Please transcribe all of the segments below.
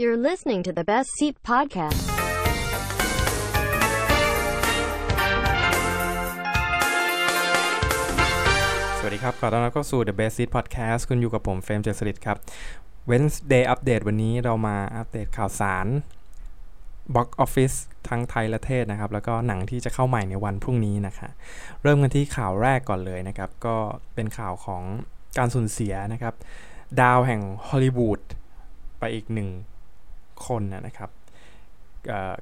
You're listening to the Best Seat Podcast. สวัสดีครับ ขอต้อนรับเข้าสู่ The Best Seat Podcast คุณอยู่กับผมเฟรมเจสริตครับ Wednesday Update วันนี้เรามาอัปเดตข่าวสาร Box Office ทั้งไทยและเทศนะครับ แล้วก็หนังที่จะเข้าใหม่ในวันพรุ่งนี้นะคะ เริ่มกันที่ข่าวแรกก่อนเลยนะครับ ก็เป็นข่าวของการสูญเสียนะครับ ดาวแห่งฮอลลีวูดไปอีกหนึ่ง คนนะครับ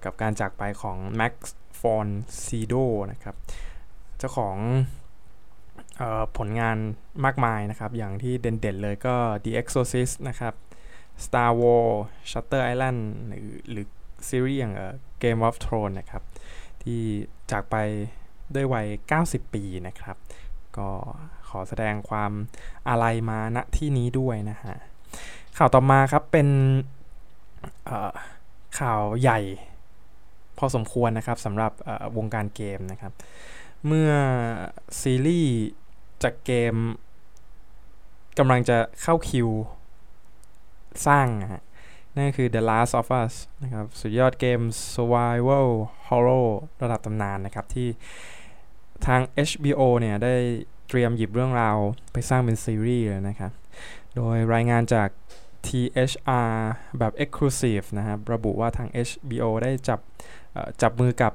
กับการจากไปของแม็กซ์ฟอนซีโดนะครับเจ้าของออผลงานมากมายนะครับ อย่างที่เด่นๆเลยก็ The Exorcist นะครับ Star Wars Shutter Island หรือหรือซีรีส์อย่างเอ่อ Game of Thrones นะครับ ที่จากไปด้วยวัย 90 ปีนะครับ ก็ขอแสดงความอาลัยมาณที่นี้ด้วยนะฮะข่าวต่อมาครับเป็น ข่าวใหญ่พอสมควรนะครับสำหรับวงการเกมนะครับ เมื่อซีรีส์จากเกมกำลังจะเข้าคิวสร้างนะฮะนั่นคือ The Last of Us นะครับ สุดยอดเกม Survival Horror ระดับตำนานนะครับ ที่ทาง HBO เนี่ยได้เตรียมหยิบเรื่องราวไปสร้างเป็นซีรีส์เลยนะครับ โดยรายงานจาก THR แบบ Exclusive นะครับ ระบุว่าทาง HBO ได้จับจับมือกับ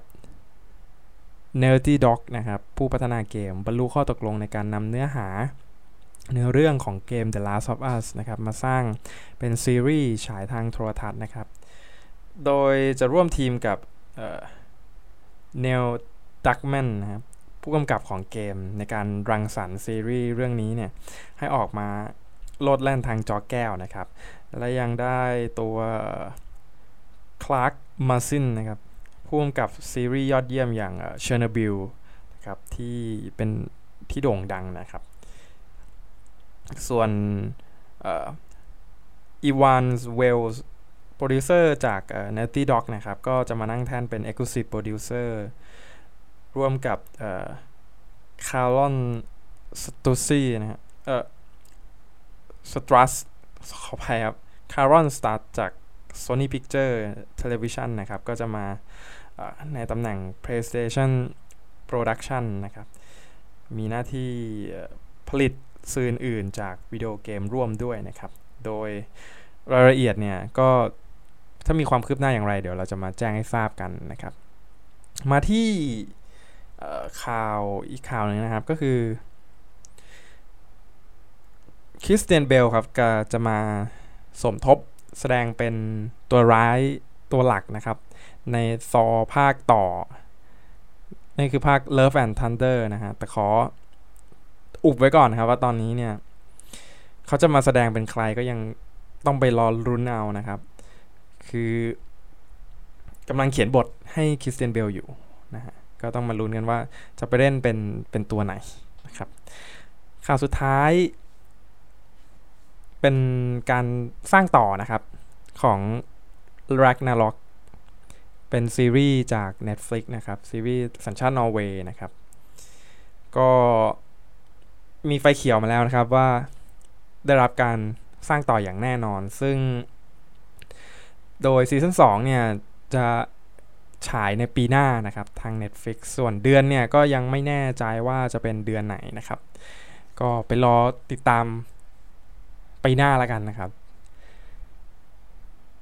Naughty Dog นะครับ ผู้พัฒนาเกม บรรลุข้อตกลงในการนำเนื้อหาเนื้อเรื่องของเกม The Last of Us นะครับ มาสร้างเป็นซีรีส์ฉายทางโทรทัศน์นะครับ โดยจะร่วมทีมกับ Neil Druckmann นะครับผู้กำกับของเกมในการรังสรรค์ซีรีส์เรื่องนี้เนี่ยให้ออกมา โลดแล่นทางจอแก้วนะครับ และยังได้ตัว Craig Mazin นะครับผู้กำกับซีรีส์ยอดเยี่ยมอย่าง Chernobyl นะครับที่เป็นที่โด่งดังนะครับ ส่วน Evan Wells โปรดิวเซอร์จาก Naughty Dog นะครับ ก็จะมานั่งแทนเป็น Executive Producer ร่วมกับคาร์ลอนสตูซี่นะฮะเออ สตรัสขออภัยครับ Carolyn Strauss จาก Sony Picture Television นะครับ ก็จะมาในตำแหน่ง PlayStation Production นะครับ มีหน้าที่ผลิตสื่ออื่นจากวิดีโอเกมร่วมด้วยนะครับ โดยรายละเอียดเนี่ย ก็ถ้ามีความคืบหน้าอย่างไร เดี๋ยวเราจะมาแจ้งให้ทราบกันนะครับ มาที่ข่าวอีกข่าวหนึ่งนะครับก็คือ คริสเตียนเบลครับก็จะมาสมทบแสดงเป็นตัวร้ายตัวหลักนะครับ ในซอภาคต่อ นี่คือภาค Love and Thunder นะฮะ แต่ขออุบไว้ก่อนครับว่าตอนนี้เนี่ย เขาจะมาแสดงเป็นใครก็ยังต้องไปรอรุ้นเอานะครับ คือกำลังเขียนบทให้คริสเตียนเบลอยู่นะฮะ ก็ต้องมาลุ้นกันว่าจะไปเล่นเป็นเป็นตัวไหนนะครับ ข่าวสุดท้าย เป็นการสร้างต่อนะครับของ Ragnarok เป็นซีรีส์จาก Netflix นะครับ ซีรีส์สัญชาตินอร์เวย์นะครับ ก็มีไฟเขียวมาแล้วนะครับว่าได้รับการสร้างต่ออย่างแน่นอน ซึ่ง โดยซีซั่น2เนี่ย จะฉายในปีหน้านะครับ ทาง Netflix ส่วนเดือนเนี่ย ก็ยังไม่แน่ใจว่าจะเป็นเดือนไหนนะครับ ก็ไปรอติดตาม ไปหน้าแล้วกันนะครับ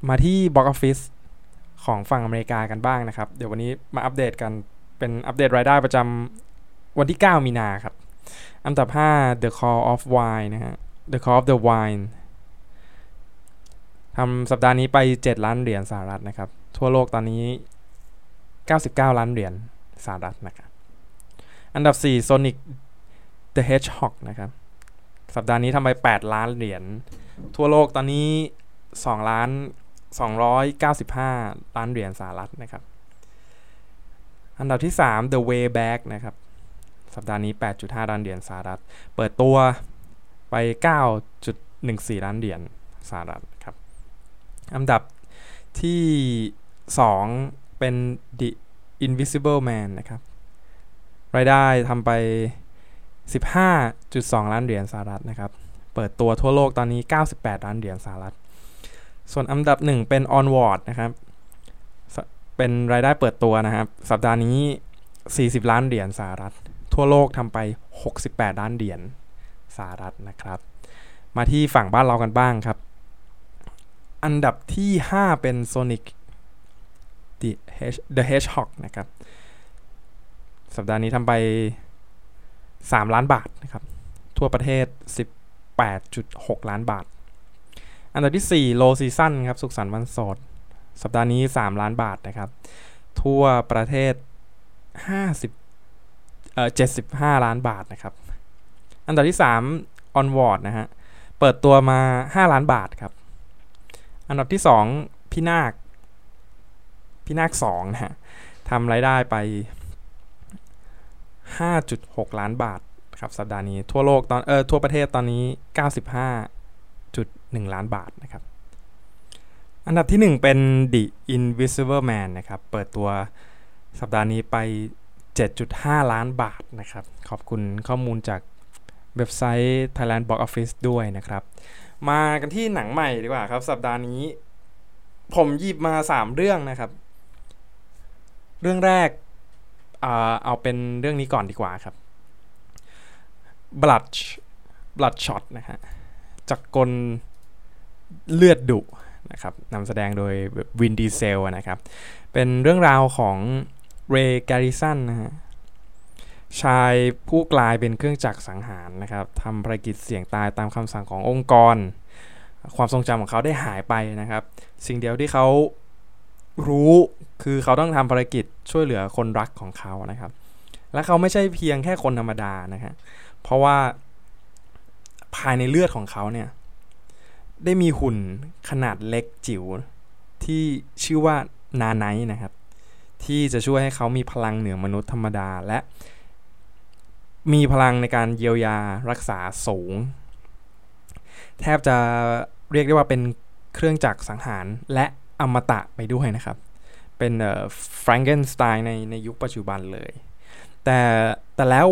มาที่ Box Office ของฝั่งอเมริกากันบ้างนะครับ เดี๋ยววันนี้มาอัปเดตกันเป็นอัปเดตรายได้ประจำวันที่ 9 มีนาครับ อันดับ 5 The Call of Wine นะฮะ The Call of the Wine ทำสัปดาห์นี้ไป 7 ล้านเหรียญสหรัฐนะครับ ทั่วโลกตอนนี้ 99 ล้านเหรียญสหรัฐนะครับ อันดับ 4 Sonic the Hedgehog นะครับ สัปดาห์นี้ทำไป8 ล้านเหรียญทั่วโลกตอนนี้ 2 ล้าน 295 ล้านเหรียญสหรัฐนะครับ อันดับที่ 3 The Way Back นะครับ สัปดาห์นี้ 8.5 ล้านเหรียญสหรัฐ เปิดตัวไป 9.14 ล้านเหรียญสหรัฐครับ อันดับที่ 2 เป็น The Invisible Man นะครับ รายได้ทำไป 15.2 ล้านเหรียญสหรัฐนะครับ เปิดตัวทั่วโลกตอนนี้ 98 ล้านเหรียญสหรัฐ ส่วนอันดับหนึ่งเป็น Onward นะครับ เป็นรายได้เปิดตัวนะครับ สัปดาห์นี้ 40 ล้านเหรียญสหรัฐ ทั่วโลกทำไป 68 ล้านเหรียญสหรัฐนะครับ มาที่ฝั่งบ้านเรากันบ้างครับ อันดับที่ 5 เป็น Sonic The Hedgehog นะครับ สัปดาห์นี้ทำไป 3 ล้านบาทนะครับ ทั่วประเทศ 18.6 ล้านบาท อันดับที่4 Low Season ครับ สุขสันต์วันโสด สัปดาห์นี้ 3 ล้านบาทนะครับ ทั่วประเทศ 50เอ่อ75 ล้านบาทนะครับ อันดับที่ 3 Onward นะฮะ เปิดตัวมา 5 ล้านบาทครับ อันดับที่ 2 พี่นาคพี่นาค2นะฮะทำรายได้ไป 5.6 ล้านบาทครับสัปดาห์นี้ทั่วโลกตอนเออทั่วประเทศตอนนี้ 95.1 ล้านบาทนะครับ อันดับที่ 1 เป็น The Invisible Man นะครับเปิดตัวสัปดาห์นี้ไป 7.5 ล้านบาทนะครับ ขอบคุณข้อมูลจากเว็บไซต์ Thailand Box Office ด้วยนะครับ มากันที่หนังใหม่ดีกว่าครับ สัปดาห์นี้ ผมหยิบมา 3 เรื่องนะครับ เรื่องแรก เอาเป็นเรื่องนี้ก่อนดีกว่าครับ Blood Bloodshot นะฮะจากกลเลือดดุนะครับนำแสดงโดยวินดีเซลนะครับ เป็นเรื่องราวของเรย์แกริสันนะฮะชายผู้กลายเป็นเครื่องจักรสังหารนะครับทำภารกิจเสี่ยงตายตามคำสั่งขององค์กร ความทรงจำของเขาได้หายไปนะครับ สิ่งเดียวที่เขา รู้คือเขาต้องทำภารกิจช่วยเหลือคนรักของเขานะครับ และเขาไม่ใช่เพียงแค่คนธรรมดานะฮะเพราะว่าภายในเลือดของเขาเนี่ย ได้มีหุ่นขนาดเล็กจิ๋วที่ชื่อว่านาไนนะครับ ที่จะช่วยให้เขามีพลังเหนือมนุษย์ธรรมดาและ มีพลังในการเยียวยารักษาสูง แทบจะเรียกได้ว่าเป็นเครื่องจักรสังหารและ อมตะไปด้วยนะครับ เป็นแฟรงเกนสไตน์ในในยุคปัจจุบันเลย แต่แต่แล้ว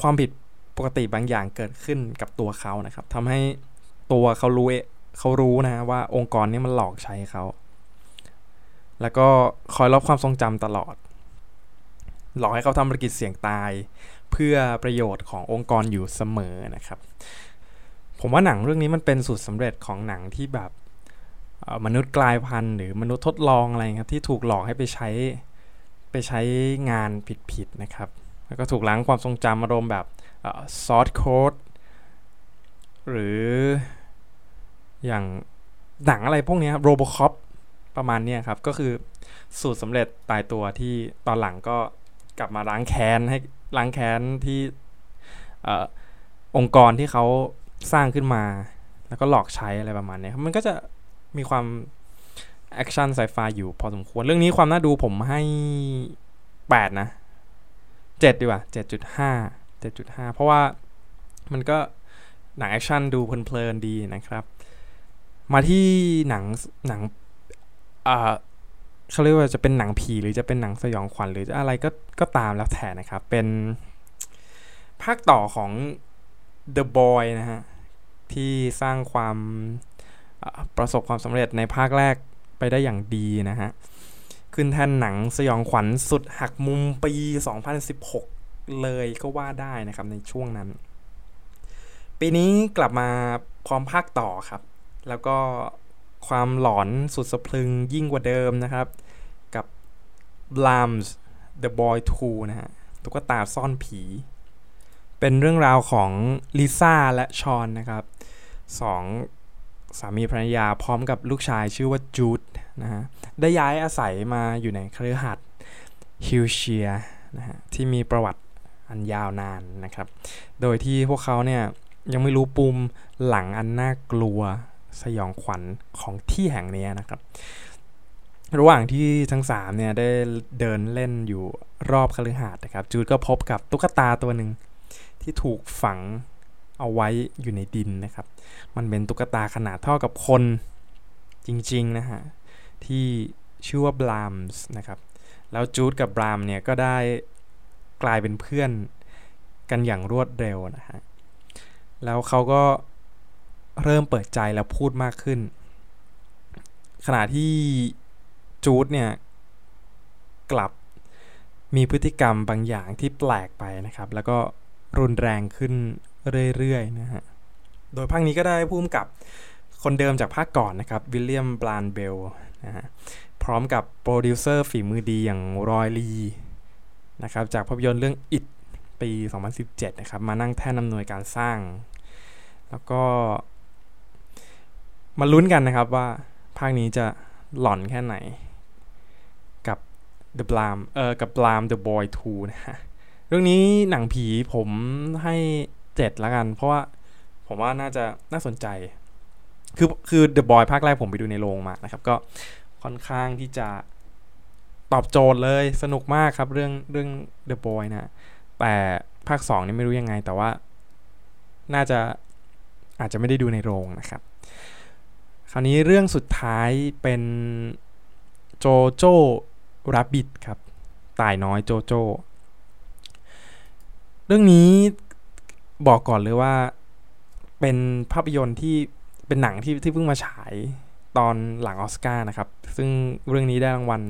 ความผิดปกติบางอย่างเกิดขึ้นกับตัวเขานะครับทำให้ตัวเขารู้เขารู้นะว่าองค์กรนี้มันหลอกใช้เขา แล้วก็คอยลบความทรงจำตลอด หลอกให้เขาทำภารกิจเสี่ยงตาย เพื่อประโยชน์ขององค์กรอยู่เสมอนะครับ ผมว่าหนังเรื่องนี้มันเป็นสูตรสำเร็จของหนังที่แบบ มนุษย์กลายพันธุ์หรือมนุษย์ทดลองอะไรครับที่ถูกหลอกให้ไปใช้ไปใช้งานผิดๆนะครับ แล้วก็ถูกล้างความทรงจำอารมณ์แบบซอสโค้ดหรืออย่างหนังอะไรพวกนี้โรบคอปประมาณนี้ครับ ก็คือสูตรสำเร็จตายตัวที่ตอนหลังก็กลับมาล้างแค้นให้ล้างแค้นที่อองค์กรที่เขาสร้างขึ้นมา แล้วก็หลอกใช้อะไรประมาณนี้มันก็จะ มีความแอคชั่นไซไฟอยู่พอสมควร เรื่องนี้ความน่าดูผมให้ 8 นะ 7 ดีกว่า 7.5 7.5 เพราะว่ามันก็หนังแอคชั่นดูเพลินๆดีนะครับ มาที่หนังหนังอ่าเขาเรียกว่าจะเป็นหนังผีหรือจะเป็นหนังสยองขวัญหรือจะอะไรก็ก็ตามแล้วแต่นะครับ เป็นภาคต่อของ The Boy นะฮะ ที่สร้างความ ประสบความสำเร็จในภาคแรกไปได้อย่างดีนะฮะ ขึ้นแท่นหนังสยองขวัญสุดหักมุมปี 2016 เลยก็ว่าได้นะครับในช่วงนั้น ปีนี้กลับมาพร้อมภาคต่อครับ แล้วก็ความหลอนสุดสะพรึงยิ่งกว่าเดิมนะครับ กับ Blams The Boy 2 นะฮะตุ๊กตาซ่อนผี เป็นเรื่องราวของลิซ่าและชอนนะครับสอง สามีภรรยาพร้อมกับลูกชายชื่อว่าจูดนะฮะได้ย้ายอาศัยมาอยู่ในคฤหัสถ์ฮิลเชียนะฮะที่มีประวัติอันยาวนานนะครับ โดยที่พวกเขาเนี่ยยังไม่รู้ปุ่มหลังอันน่ากลัวสยองขวัญของที่แห่งนี้นะครับ ระหว่างที่ทั้งสามเนี่ยได้เดินเล่นอยู่รอบคฤหาสน์นะครับจูดก็พบกับตุ๊กตาตัวหนึ่งที่ถูกฝัง เอาไว้อยู่ในดินนะครับ มันเป็นตุ๊กตาขนาดเท่ากับคนจริงๆนะฮะที่ชื่อว่าบรามส์นะครับ แล้วจูดกับบรามเนี่ยก็ได้กลายเป็นเพื่อนกันอย่างรวดเร็วนะฮะ แล้วเขาก็เริ่มเปิดใจแล้วพูดมากขึ้น ขณะที่จูดเนี่ยกลับมีพฤติกรรมบางอย่างที่แปลกไปนะครับ แล้วก็รุนแรงขึ้น เรื่อยๆนะฮะ โดยภาคนี้ก็ได้ผู้กำกับคนเดิมจากภาคก่อนนะครับ William Brent Bell นะฮะพร้อมกับโปรดิวเซอร์ฝีมือดีอย่าง Roy Lee นะครับจากภาพยนตร์เรื่อง It ปี 2017 นะครับ มานั่งแท่นอำนวยการสร้าง แล้วก็ มาลุ้นกันนะครับว่าภาคนี้จะหลอนแค่ไหน กับ The Blam เอ่อกับ Blam The Boy 2 นะฮะ เรื่องนี้หนังผีผมให้ เจ็ดละกัน เพราะว่าผมว่าน่าจะน่าสนใจ คือคือ The Boy ภาคแรกผมไปดูในโรงมานะครับ ก็ค่อนข้างที่จะตอบโจทย์เลยสนุกมากครับเรื่องเรื่อง The Boy นะ แต่ภาค 2 นี่ไม่รู้ยังไง แต่ว่าน่าจะอาจจะไม่ได้ดูในโรงนะครับ คราวนี้เรื่องสุดท้ายเป็นโจโจ้รับบิดครับตายน้อยโจโจ้เรื่องนี้ บอกก่อนเลยว่า เป็นภาพยนตร์ที่เป็นหนังที่ที่เพิ่งมาฉายตอนหลังออสการ์นะครับ ซึ่งเรื่องนี้ได้รางวัล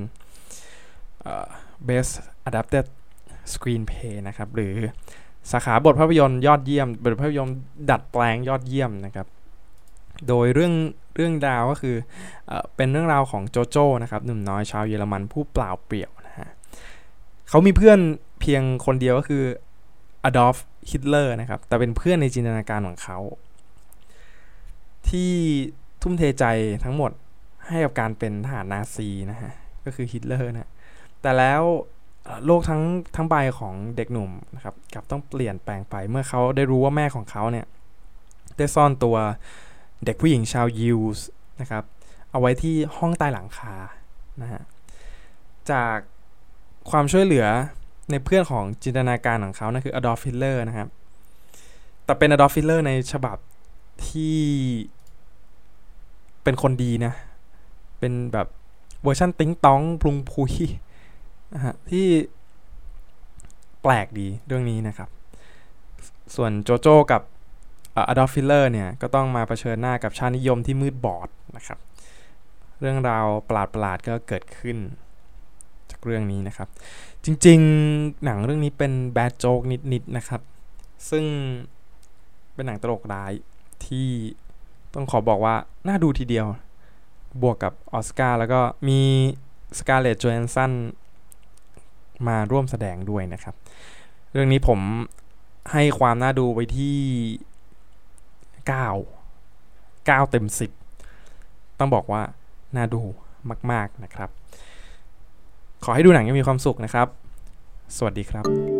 Best Adapted Screenplay นะครับ หรือสาขาบทภาพยนตร์ยอดเยี่ยม บทภาพยนตร์ดัดแปลงยอดเยี่ยมนะครับ โดยเรื่องเรื่องราวก็คือเอเป็นเรื่องราวของโจโจ้นะครับ หนุ่มน้อยชาวเยอรมันผู้เปล่าเปลี่ยวนะฮะเขามีเพื่อนเพียงคนเดียวก็คือ อดอล์ฟฮิตเลอร์นะครับ แต่เป็นเพื่อนในจินตนาการของเขา ที่ทุ่มเทใจทั้งหมดให้กับการเป็นทหารนาซีนะฮะ ก็คือฮิตเลอร์นะ แต่แล้วโลกทั้งทั้งใบของเด็กหนุ่มนะครับกลับต้องเปลี่ยนแปลงไปเมื่อเขาได้รู้ว่าแม่ของเขาเนี่ยได้ซ่อนตัวเด็กผู้หญิงชาวยิวส์นะครับเอาไว้ที่ห้องใต้หลังคานะฮะจากความช่วยเหลือ ในเพื่อนของจินตนาการของเขานะคืออดอล์ฟฮิตเลอร์นะครับ แต่เป็นอดอล์ฟฮิตเลอร์ในฉบับที่เป็นคนดีนะ เป็นแบบเวอร์ชันติ้งต้องปรุงพุยนะฮะที่แปลกดีเรื่องนี้นะครับ ส่วนโจโจ้กับอดอล์ฟฮิตเลอร์เนี่ย ก็ต้องมาเผชิญหน้ากับชาตินิยมที่มืดบอดนะครับ เรื่องราวประหลาดๆก็เกิดขึ้น เรื่องนี้นะครับ จริงๆหนังเรื่องนี้เป็น bad joke นิดๆนะครับ ซึ่งเป็นหนังตลกร้ายที่ต้องขอบอกว่าน่าดูทีเดียว บวกกับออสการ์แล้วก็มี Scarlett Johansson มาร่วมแสดงด้วยนะครับ เรื่องนี้ผมให้ความน่าดูไปที่ 9 9 เต็ม 10 ต้องบอกว่าน่าดูมาก ๆ นะครับ ขอให้ดูหนังยังมีความสุขนะครับ สวัสดีครับ